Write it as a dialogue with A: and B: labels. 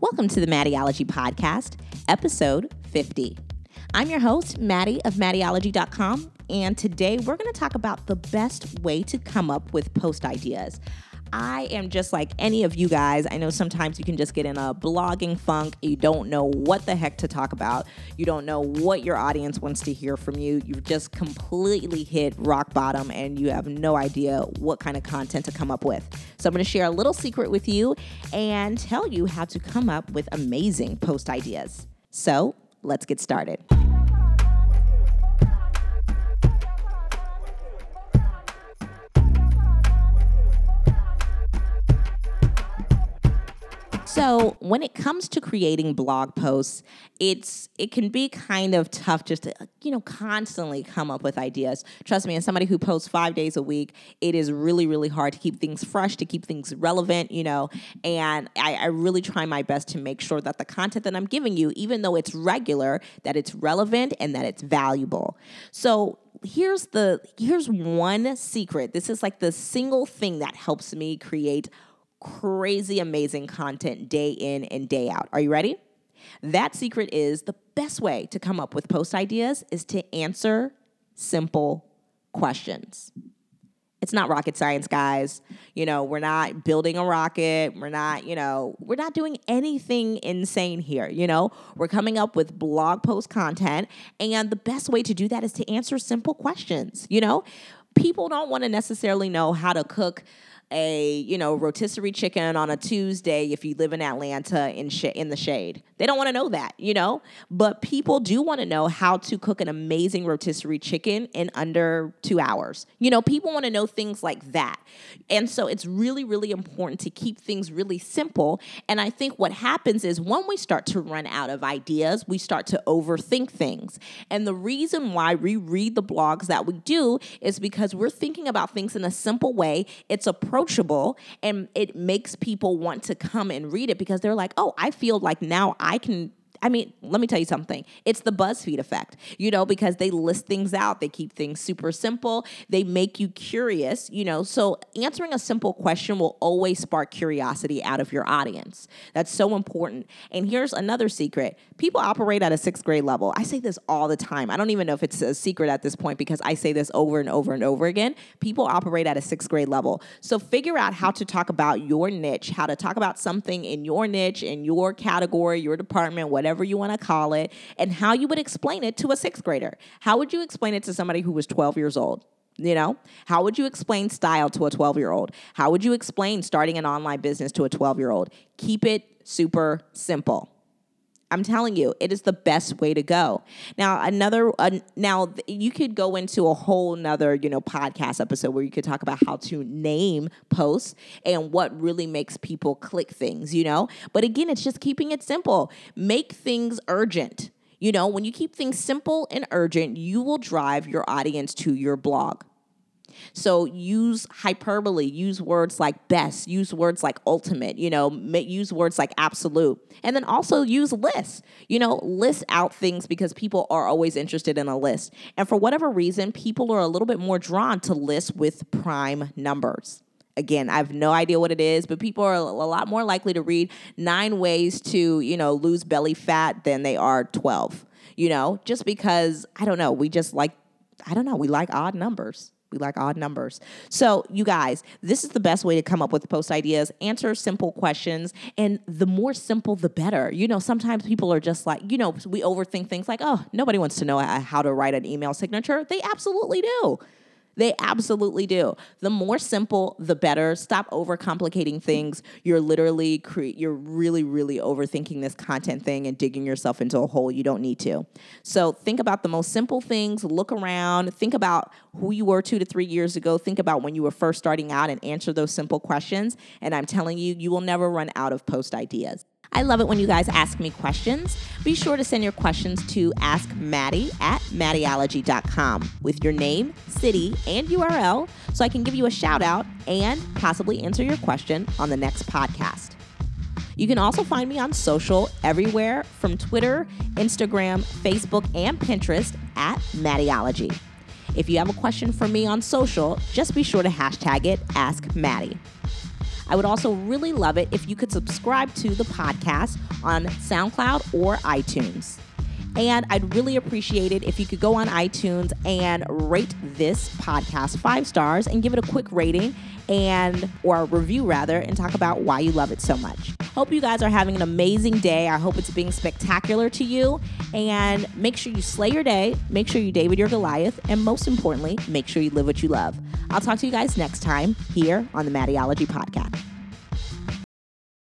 A: Welcome to the Maddieology Podcast, episode 50. I'm your host, Maddie of Maddieology.com, and today we're going to talk about the best way to come up with post ideas. I am just like any of you guys. I know sometimes you can just get in a blogging funk. You don't know what the heck to talk about. You don't know what your audience wants to hear from you. You've just completely hit rock bottom and you have no idea what kind of content to come up with. So, I'm going to share a little secret with you and tell you how to come up with amazing post ideas. So, let's get started. So when it comes to creating blog posts, it's it can be kind of tough just to you know constantly come up with ideas. Trust me, as somebody who posts five days a week, it is really really hard to keep things fresh, to keep things relevant, you know. And I, I really try my best to make sure that the content that I'm giving you, even though it's regular, that it's relevant and that it's valuable. So here's the here's one secret. This is like the single thing that helps me create crazy amazing content day in and day out. Are you ready? That secret is the best way to come up with post ideas is to answer simple questions. It's not rocket science, guys. You know, we're not building a rocket. We're not, you know, we're not doing anything insane here. You know, we're coming up with blog post content. And the best way to do that is to answer simple questions. You know, people don't want to necessarily know how to cook a you know rotisserie chicken on a Tuesday if you live in Atlanta in sh- in the shade. They don't want to know that, you know. But people do want to know how to cook an amazing rotisserie chicken in under two hours. You know, people want to know things like that, and so it's really really important to keep things really simple. And I think what happens is when we start to run out of ideas, we start to overthink things. And the reason why we read the blogs that we do is because we're thinking about things in a simple way. It's a approachable and it makes people want to come and read it because they're like, oh, I feel like now I can I mean, let me tell you something. It's the BuzzFeed effect, you know, because they list things out, they keep things super simple, they make you curious, you know. So answering a simple question will always spark curiosity out of your audience. That's so important. And here's another secret people operate at a sixth grade level. I say this all the time. I don't even know if it's a secret at this point because I say this over and over and over again. People operate at a sixth grade level. So figure out how to talk about your niche, how to talk about something in your niche, in your category, your department, whatever whatever you want to call it, and how you would explain it to a sixth grader. How would you explain it to somebody who was 12 years old? You know, how would you explain style to a 12 year old? How would you explain starting an online business to a 12 year old? Keep it super simple. I'm telling you, it is the best way to go. Now, another, uh, now you could go into a whole nother, you know, podcast episode where you could talk about how to name posts and what really makes people click things, you know? But again, it's just keeping it simple. Make things urgent. You know, when you keep things simple and urgent, you will drive your audience to your blog. So use hyperbole, use words like best, use words like ultimate, you know, use words like absolute. And then also use lists. You know, list out things because people are always interested in a list. And for whatever reason, people are a little bit more drawn to lists with prime numbers. Again, I have no idea what it is, but people are a lot more likely to read nine ways to, you know, lose belly fat than they are 12, you know, just because, I don't know, we just like, I don't know, we like odd numbers. We like odd numbers. So, you guys, this is the best way to come up with post ideas. Answer simple questions, and the more simple, the better. You know, sometimes people are just like, you know, we overthink things like, oh, nobody wants to know uh, how to write an email signature. They absolutely do. They absolutely do. The more simple, the better. Stop overcomplicating things. You're literally cre- you're really really overthinking this content thing and digging yourself into a hole you don't need to. So think about the most simple things, look around, think about who you were 2 to 3 years ago, think about when you were first starting out and answer those simple questions and I'm telling you you will never run out of post ideas. I love it when you guys ask me questions. Be sure to send your questions to Ask Maddie at maddieology.com with your name, city, and URL so I can give you a shout out and possibly answer your question on the next podcast. You can also find me on social everywhere from Twitter, Instagram, Facebook, and Pinterest at Maddieology. If you have a question for me on social, just be sure to hashtag it Ask Maddie. I would also really love it if you could subscribe to the podcast on SoundCloud or iTunes. And I'd really appreciate it if you could go on iTunes and rate this podcast five stars and give it a quick rating and or a review rather and talk about why you love it so much. Hope you guys are having an amazing day. I hope it's being spectacular to you. And make sure you slay your day, make sure you David your Goliath, and most importantly, make sure you live what you love. I'll talk to you guys next time here on the Maddieology Podcast.